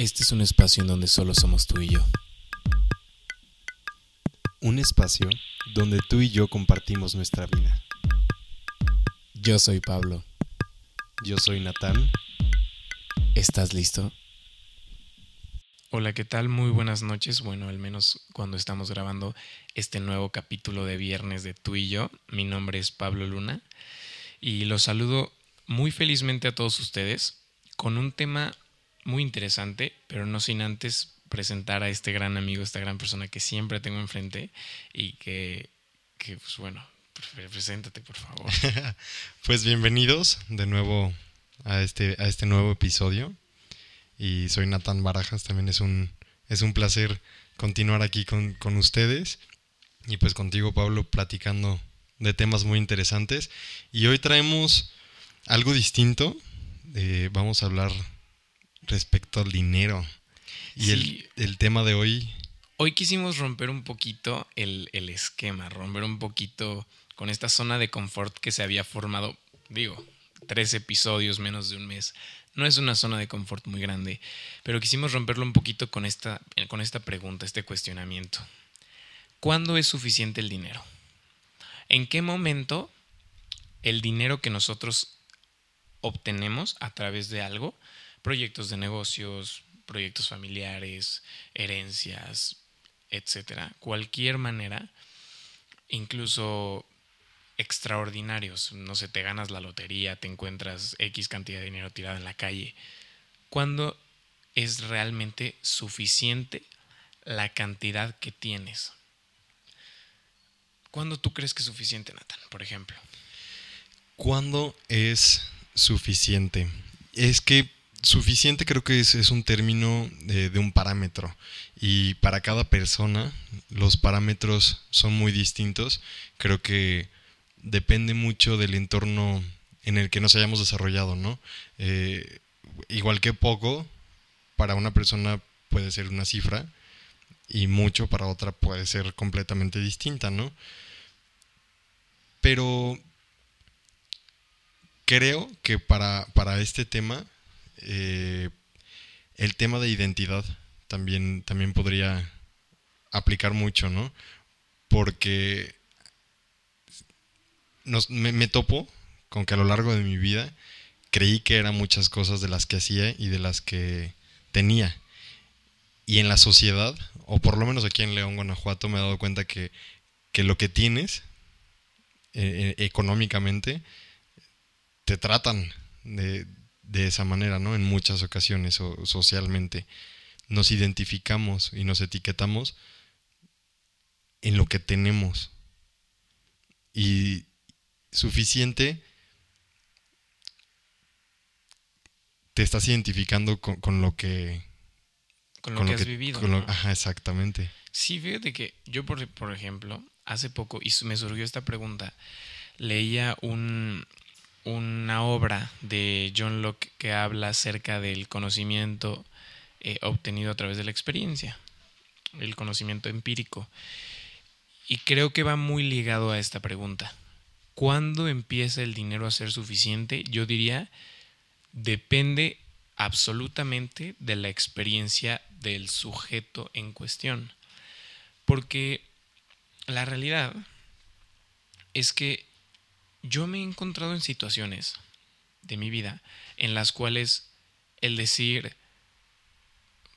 Este es un espacio en donde solo somos tú y yo. Un espacio donde tú y yo compartimos nuestra vida. Yo soy Pablo. Yo soy Natán. ¿Estás listo? Hola, ¿qué tal? Muy buenas noches. Bueno, al menos cuando estamos grabando este nuevo capítulo de viernes de tú y yo. Mi nombre es Pablo Luna y los saludo muy felizmente a todos ustedes con un tema muy interesante, pero no sin antes presentar a este gran amigo, esta gran persona que siempre tengo enfrente y que, que pues bueno, preséntate por favor. pues bienvenidos de nuevo a este, a este nuevo episodio y soy Natán Barajas. También es un, es un placer continuar aquí con, ustedes y pues contigo, Pablo, platicando de temas muy interesantes. Y hoy traemos algo distinto. Eh, vamos a hablar respecto al dinero. Y el, el, tema de hoy. Hoy quisimos romper un poquito el, el, esquema, romper un poquito con esta zona de confort que se había formado, digo, tres episodios menos de un mes no es una zona de confort muy grande, pero quisimos romperlo un poquito con esta, con esta pregunta, este cuestionamiento. ¿Cuándo es suficiente el dinero? ¿En qué momento el dinero que nosotros obtenemos a través de algo, proyectos de negocios, proyectos familiares, herencias, etcétera, cualquier manera, incluso extraordinarios. No sé, te ganas la lotería, te encuentras X cantidad de dinero tirado en la calle. ¿Cuándo es realmente suficiente la cantidad que tienes? ¿Cuándo tú crees que es suficiente, Nathan, por ejemplo? ¿Cuándo es suficiente? Es que suficiente creo que es, un término de, de, un parámetro y para cada persona los parámetros son muy distintos. Creo que depende mucho del entorno en el que nos hayamos desarrollado, ¿no? Eh, igual que poco, para una persona puede ser una cifra y mucho para otra puede ser completamente distinta, ¿no? Pero creo que para, para este tema, eh, el tema de identidad también, también podría aplicar mucho, ¿no? Porque me, topo con que a lo largo de mi vida creí que eran muchas cosas de las que hacía y de las que tenía. Y en la sociedad, o por lo menos aquí en León, Guanajuato, me he dado cuenta que, lo que tienes eh, eh, económicamente te tratan de, de, esa manera, ¿no? En muchas ocasiones o socialmente. Nos identificamos y nos etiquetamos en lo que tenemos. Y suficiente, te estás identificando con, lo que... Con lo, que, has vivido. Ajá, exactamente. Sí, fíjate que yo, por, por ejemplo, hace poco, y me surgió esta pregunta, leía un, una obra de John Locke que habla acerca del conocimiento eh, obtenido a través de la experiencia, el conocimiento empírico. Y creo que va muy ligado a esta pregunta. ¿Cuándo empieza el dinero a ser suficiente? Yo diría, depende absolutamente de la experiencia del sujeto en cuestión. Porque la realidad es que yo me he encontrado en situaciones de mi vida en las cuales el decir,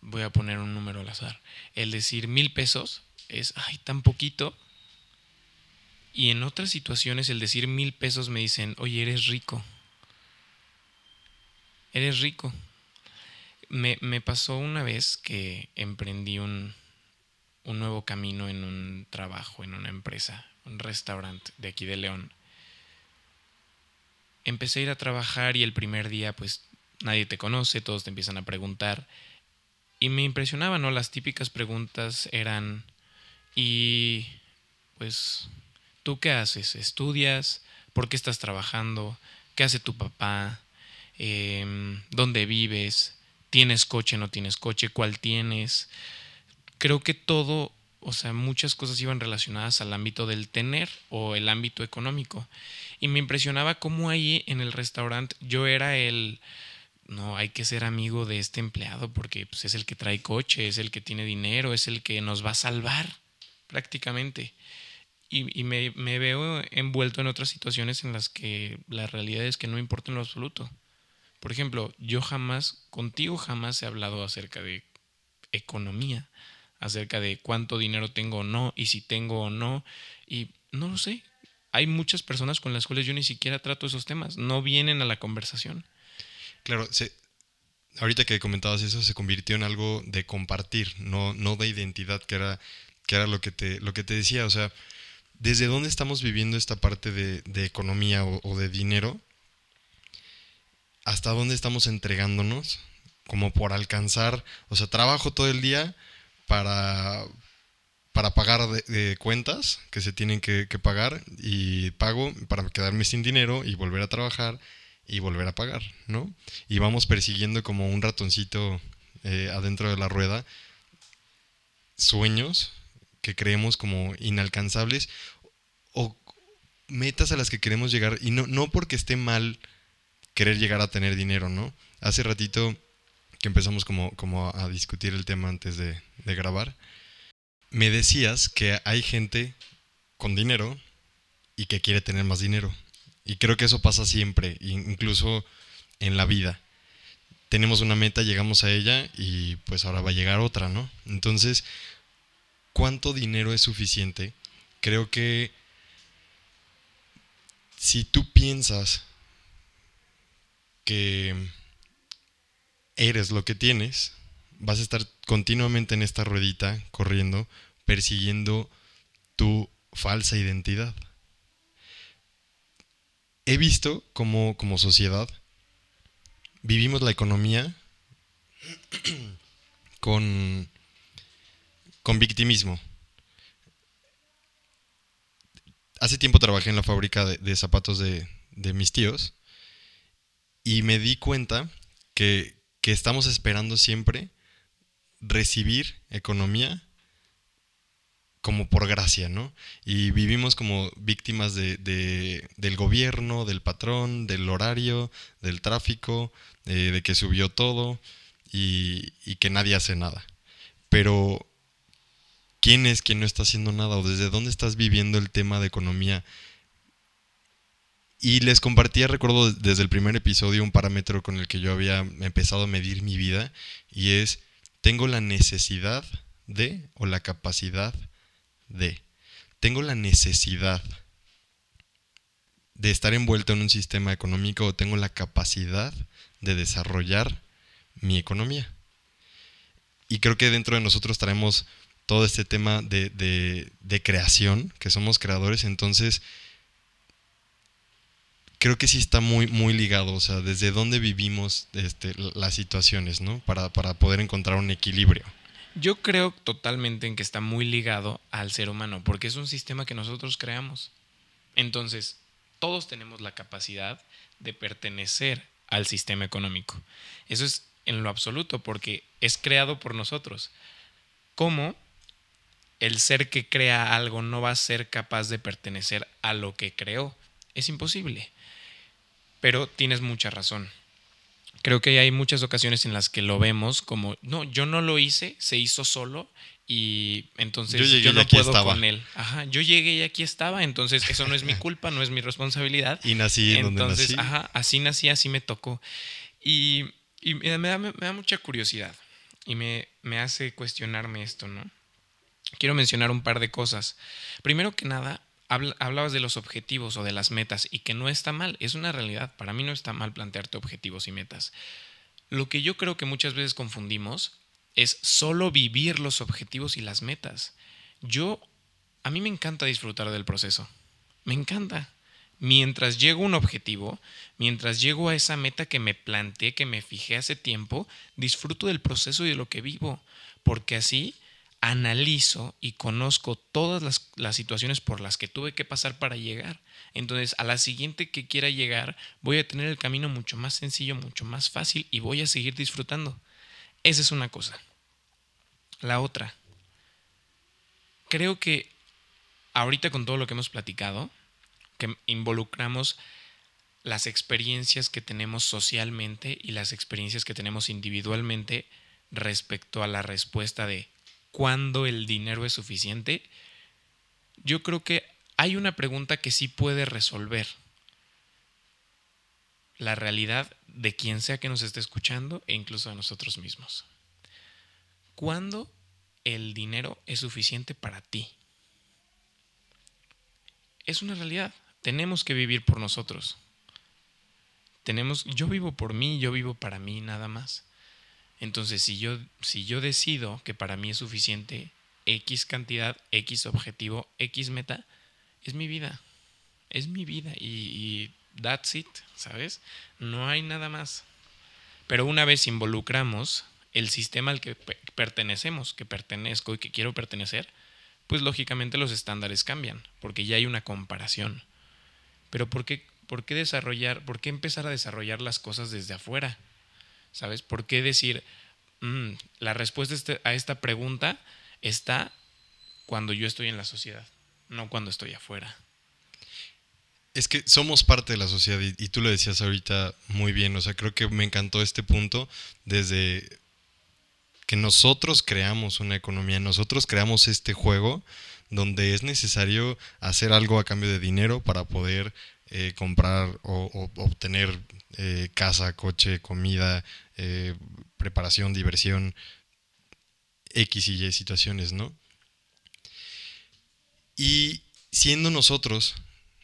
voy a poner un número al azar, el decir mil pesos es, ay, tan poquito, y en otras situaciones el decir mil pesos me dicen, oye, eres rico. Eres rico. Me, pasó una vez que emprendí un, un nuevo camino en un trabajo, en una empresa, un restaurante de aquí de León. Empecé a ir a trabajar y el primer día pues nadie te conoce, todos te empiezan a preguntar. Y me impresionaba, ¿no? Las típicas preguntas eran, y pues ¿Tú qué haces? ¿Estudias? ¿Por qué estás trabajando? ¿Qué hace tu papá? Em, ¿Dónde vives? ¿Tienes coche? ¿No tienes coche? ¿Cuál tienes? Creo que todo, o sea, muchas cosas iban relacionadas al ámbito del tener o el ámbito económico. Y me impresionaba cómo ahí en el restaurante yo era el, no, hay que ser amigo de este empleado porque pues, es el que trae coche, es el que tiene dinero, es el que nos va a salvar prácticamente. Y, me, veo envuelto en otras situaciones en las que la realidad es que no importa en lo absoluto. Por ejemplo, yo jamás, contigo jamás he hablado acerca de economía, acerca de cuánto dinero tengo o no, y si tengo o no, y no lo sé. Hay muchas personas con las cuales yo ni siquiera trato esos temas, no vienen a la conversación. Claro, se, ahorita que comentabas eso, se convirtió en algo de compartir, no, no de identidad, que era, que era lo, que te, lo que te decía. O sea, ¿desde dónde estamos viviendo esta parte de, economía o, o, de dinero? ¿Hasta dónde estamos entregándonos? Como por alcanzar, o sea, trabajo todo el día para, para pagar de, cuentas que se tienen que, que pagar y pago para quedarme sin dinero y volver a trabajar y volver a pagar, ¿no? Y vamos persiguiendo como un ratoncito eh, adentro de la rueda sueños que creemos como inalcanzables o metas a las que queremos llegar y no, no porque esté mal querer llegar a tener dinero, ¿no? Hace ratito que empezamos como, como a discutir el tema antes de, de grabar, me decías que hay gente con dinero y que quiere tener más dinero. Y creo que eso pasa siempre, incluso en la vida. Tenemos una meta, llegamos a ella y pues ahora va a llegar otra, ¿no? Entonces, ¿cuánto dinero es suficiente? Creo que si tú piensas que eres lo que tienes, vas a estar continuamente en esta ruedita corriendo, persiguiendo tu falsa identidad he visto como, como sociedad vivimos la economía con, con victimismo. Hace tiempo trabajé en la fábrica de, zapatos de, de, mis tíos y me di cuenta que, que estamos esperando siempre recibir economía como por gracia, ¿no? Y vivimos como víctimas de, de, del gobierno, del patrón, del horario, del tráfico, eh, de que subió todo y, y, que nadie hace nada. Pero, ¿quién es quien no está haciendo nada? ¿O desde dónde estás viviendo el tema de economía? Y les compartía, recuerdo desde el primer episodio, un parámetro con el que yo había empezado a medir mi vida, y es, tengo la necesidad de, o la capacidad de, tengo la necesidad de estar envuelto en un sistema económico o tengo la capacidad de desarrollar mi economía. Y creo que dentro de nosotros traemos todo este tema de, de, de creación, que somos creadores, entonces creo que sí está muy, muy ligado, o sea, desde dónde vivimos este, las situaciones, ¿no? Para, para poder encontrar un equilibrio. Yo creo totalmente en que está muy ligado al ser humano, porque es un sistema que nosotros creamos. Entonces, todos tenemos la capacidad de pertenecer al sistema económico. Eso es en lo absoluto, porque es creado por nosotros. ¿Cómo el ser que crea algo no va a ser capaz de pertenecer a lo que creó? Es imposible. Pero tienes mucha razón creo que hay muchas ocasiones en las que lo vemos como, no, yo no lo hice, se hizo solo y entonces yo, yo no puedo estaba. con él. Ajá, yo llegué y aquí estaba, entonces eso no es mi culpa, no es mi responsabilidad. Y nací en entonces, donde nací. Ajá, así nací, así me tocó. Y, y me, da, me, da, mucha curiosidad y me, me hace cuestionarme esto, ¿no? Quiero mencionar un par de cosas. Primero que nada, hablabas de los objetivos o de las metas y que no está mal, es una realidad. Para mí no está mal plantearte objetivos y metas. Lo que yo creo que muchas veces confundimos es solo vivir los objetivos y las metas. Yo, a mí me encanta disfrutar del proceso. Me encanta. Mientras llego a un objetivo, mientras llego a esa meta que me planteé, que me fijé hace tiempo, disfruto del proceso y de lo que vivo, porque así analizo y conozco todas las, situaciones por las que tuve que pasar para llegar. Entonces, a la siguiente que quiera llegar, voy a tener el camino mucho más sencillo, mucho más fácil y voy a seguir disfrutando. Esa es una cosa. La otra, creo que ahorita con todo lo que hemos platicado, que involucramos las experiencias que tenemos socialmente y las experiencias que tenemos individualmente respecto a la respuesta de cuándo el dinero es suficiente, yo creo que hay una pregunta que sí puede resolver la realidad de quien sea que nos esté escuchando e incluso de nosotros mismos. ¿Cuándo el dinero es suficiente para ti? Es una realidad. Tenemos que vivir por nosotros. Tenemos, yo vivo por mí, yo vivo para mí nada más. Entonces, si yo, si yo decido que para mí es suficiente X cantidad, X objetivo, X meta, es mi vida. Es mi vida. Y, that's it, ¿sabes? No hay nada más. Pero una vez involucramos el sistema al que pertenecemos, que pertenezco y que quiero pertenecer, pues lógicamente los estándares cambian, porque ya hay una comparación. Pero ¿por qué, por qué desarrollar, por qué empezar a desarrollar las cosas desde afuera? ¿Sabes? ¿Por qué decir, mm, la respuesta este, a esta pregunta está cuando yo estoy en la sociedad, no cuando estoy afuera? Es que somos parte de la sociedad y, tú lo decías ahorita muy bien, o sea, creo que me encantó este punto desde que nosotros creamos una economía, nosotros creamos este juego donde es necesario hacer algo a cambio de dinero para poder eh, comprar o obtener eh, casa, coche, comida, eh, preparación, diversión, X y Y situaciones, ¿no? Y siendo nosotros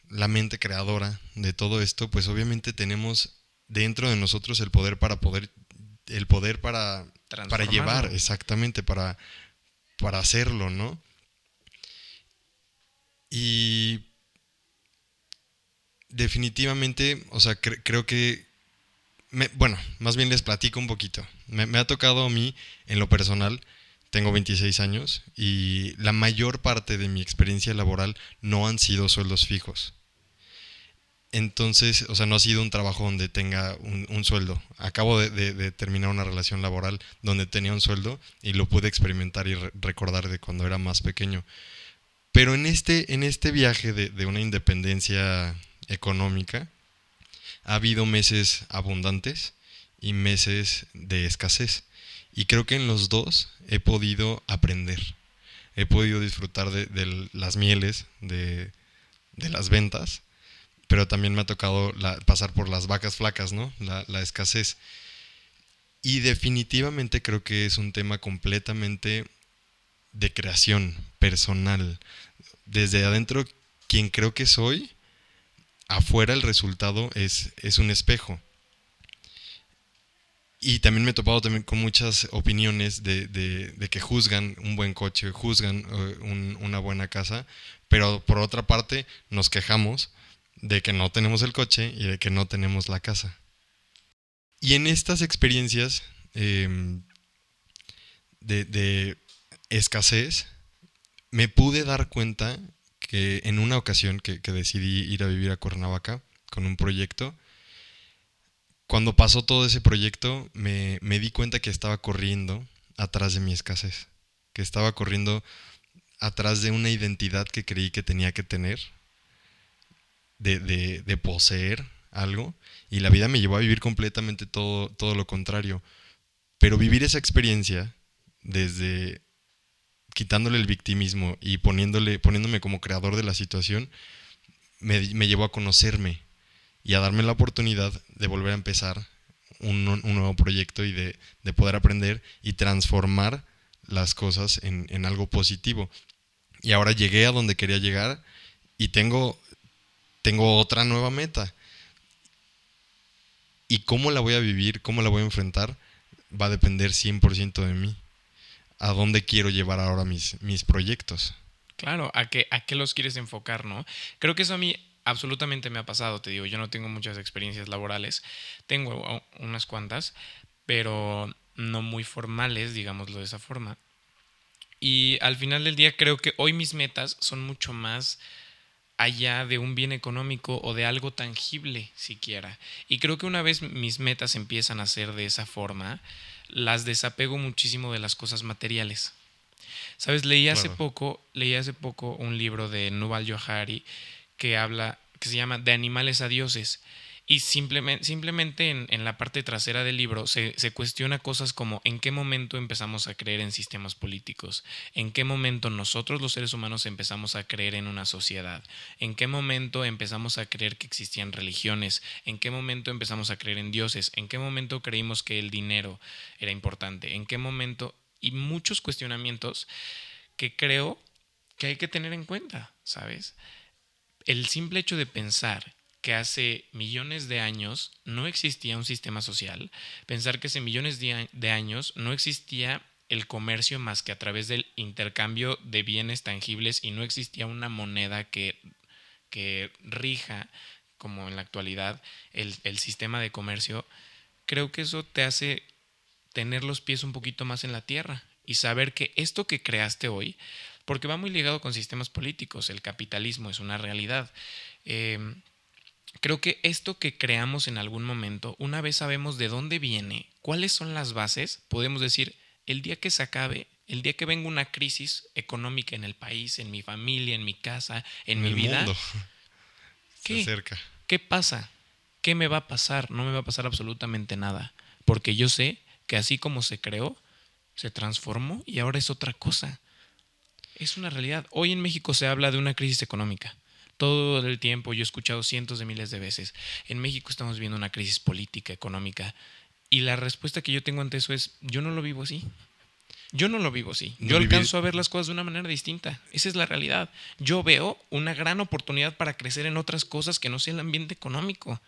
la mente creadora de todo esto, pues obviamente tenemos dentro de nosotros el poder para poder, el poder para, para llevar, exactamente, para, para hacerlo, ¿no? Y definitivamente, o sea, cre creo que, bueno, más bien les platico un poquito. Me, ha tocado a mí, en lo personal, tengo 26 años y la mayor parte de mi experiencia laboral no han sido sueldos fijos. Entonces, o sea, no ha sido un trabajo donde tenga un, sueldo. Acabo de, terminar una relación laboral donde tenía un sueldo y lo pude experimentar y re recordar de cuando era más pequeño. Pero en este, en este viaje de una independencia económica, ha habido meses abundantes y meses de escasez. Y creo que en los dos he podido aprender. He podido disfrutar de, las mieles, de, las ventas pero también me ha tocado pasar por las vacas flacas, ¿no? La, la, escasez. Y definitivamente creo que es un tema completamente de creación personal. Desde adentro, quien creo que soy, afuera el resultado es, es un espejo. Y también me he topado también con muchas opiniones de, de, que juzgan un buen coche, juzgan un, una buena casa, pero por otra parte nos quejamos de que no tenemos el coche y de que no tenemos la casa. Y en estas experiencias eh, de, de, escasez, me pude dar cuenta que en una ocasión que, que, decidí ir a vivir a Cuernavaca con un proyecto, cuando pasó todo ese proyecto, me, me di cuenta que estaba corriendo atrás de mi escasez, que estaba corriendo atrás de una identidad que creí que tenía que tener de, de, de, poseer algo y la vida me llevó a vivir completamente todo, todo lo contrario. Pero vivir esa experiencia desde quitándole el victimismo y poniéndole, poniéndome como creador de la situación, me, me llevó a conocerme y a darme la oportunidad de volver a empezar un, un nuevo proyecto y de, de, poder aprender y transformar las cosas en, en algo positivo. Y ahora llegué a donde quería llegar y tengo tengo otra nueva meta. Y cómo la voy a vivir, cómo la voy a enfrentar, va a depender 100% de mí. A dónde quiero llevar ahora mis, mis proyectos. Claro, ¿a qué, ¿a qué los quieres enfocar, no? Creo que eso a mí absolutamente me ha pasado, te digo, yo no tengo muchas experiencias laborales, tengo unas cuantas, pero no muy formales, digámoslo de esa forma. Y al final del día creo que hoy mis metas son mucho más allá de un bien económico o de algo tangible siquiera. Y creo que una vez mis metas empiezan a ser de esa forma, las desapego muchísimo de las cosas materiales. Sabes, leí hace claro. poco, leí hace poco un libro de Nuval Johari que habla que se llama De animales a dioses y simplemente, simplemente en, en, la parte trasera del libro se, se, cuestiona cosas como en qué momento empezamos a creer en sistemas políticos, en qué momento nosotros los seres humanos empezamos a creer en una sociedad, en qué momento empezamos a creer que existían religiones, en qué momento empezamos a creer en dioses, en qué momento creímos que el dinero era importante, en qué momento y muchos cuestionamientos que creo que hay que tener en cuenta, ¿sabes? El simple hecho de pensar que hace millones de años no existía un sistema social, pensar que hace millones de años no existía el comercio más que a través del intercambio de bienes tangibles y no existía una moneda que, que rija, como en la actualidad, el, el sistema de comercio, creo que eso te hace tener los pies un poquito más en la tierra y saber que esto que creaste hoy, porque va muy ligado con sistemas políticos, el capitalismo es una realidad. Eh, Creo que esto que creamos en algún momento, una vez sabemos de dónde viene, cuáles son las bases, podemos decir, el día que se acabe, el día que venga una crisis económica en el país, en mi familia, en mi casa, en, mi vida, mundo. ¿qué? Se acerca. ¿Qué pasa? ¿Qué me va a pasar? No me va a pasar absolutamente nada, porque yo sé que así como se creó, se transformó y ahora es otra cosa. Es una realidad. Hoy en México se habla de una crisis económica todo el tiempo, yo he escuchado cientos de miles de veces, en México estamos viendo una crisis política, económica, y la respuesta que yo tengo ante eso es, yo no lo vivo así. Yo no lo vivo así. Yo alcanzo a ver las cosas de una manera distinta. Esa es la realidad. Yo veo una gran oportunidad para crecer en otras cosas que no sea el ambiente económico.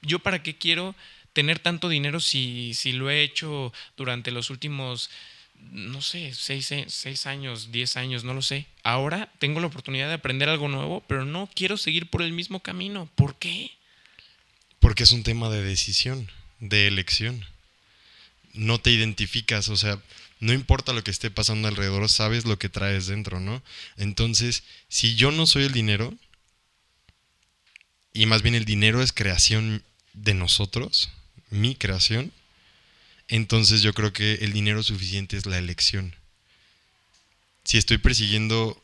Yo para qué quiero tener tanto dinero si, si lo he hecho durante los últimos no sé, seis, años, diez años, no lo sé. Ahora tengo la oportunidad de aprender algo nuevo, pero no quiero seguir por el mismo camino. ¿Por qué? Porque es un tema de decisión, de elección. No te identificas, o sea, no importa lo que esté pasando alrededor, sabes lo que traes dentro, ¿no? Entonces, si yo no soy el dinero, y más bien el dinero es creación de nosotros, mi creación, entonces yo creo que el dinero suficiente es la elección. Si estoy persiguiendo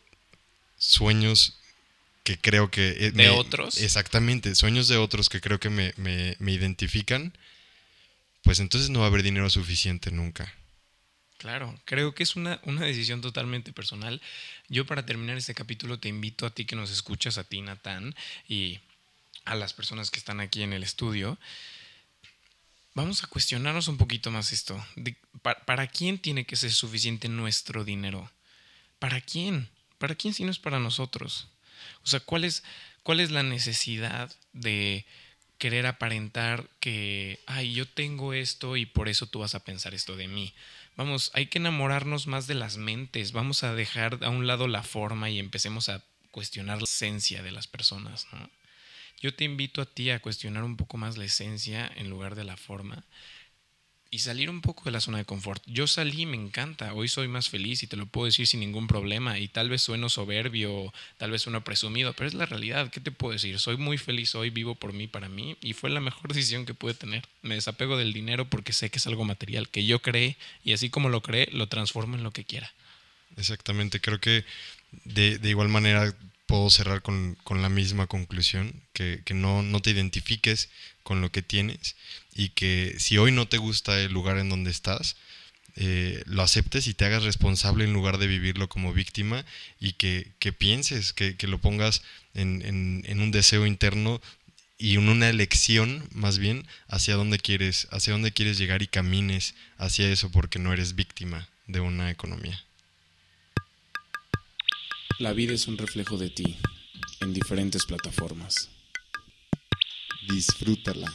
sueños que creo que... Eh, ¿De otros? Exactamente, sueños de otros que creo que me, me identifican, pues entonces no va a haber dinero suficiente nunca. Claro, creo que es una, una, decisión totalmente personal. Yo para terminar este capítulo te invito a ti que nos escuchas, a ti Natán, y a las personas que están aquí en el estudio, Vamos a cuestionarnos un poquito más esto. para, quién tiene que ser suficiente nuestro dinero? ¿Para quién? ¿Para quién si no es para nosotros? O sea, ¿cuál es, cuál es la necesidad de querer aparentar que, ay, yo tengo esto y por eso tú vas a pensar esto de mí? Vamos, hay que enamorarnos más de las mentes, vamos a dejar a un lado la forma y empecemos a cuestionar la esencia de las personas, ¿no? Yo te invito a ti a cuestionar un poco más la esencia en lugar de la forma y salir un poco de la zona de confort. Yo salí, me encanta, hoy soy más feliz y te lo puedo decir sin ningún problema y tal vez sueno soberbio, tal vez sueno presumido, pero es la realidad, ¿qué te puedo decir? Soy muy feliz hoy, vivo por mí, para mí y fue la mejor decisión que pude tener. Me desapego del dinero porque sé que es algo material, que yo creé y así como lo creé, lo transformo en lo que quiera. Exactamente, creo que de, de igual manera puedo cerrar con, la misma conclusión, que, no, no, te identifiques con lo que tienes y que si hoy no te gusta el lugar en donde estás, eh, lo aceptes y te hagas responsable en lugar de vivirlo como víctima y que, pienses, que, lo pongas en, en, un deseo interno y en una elección más bien hacia dónde quieres, hacia dónde quieres llegar y camines hacia eso porque no eres víctima de una economía. La vida es un reflejo de ti en diferentes plataformas. Disfrútala.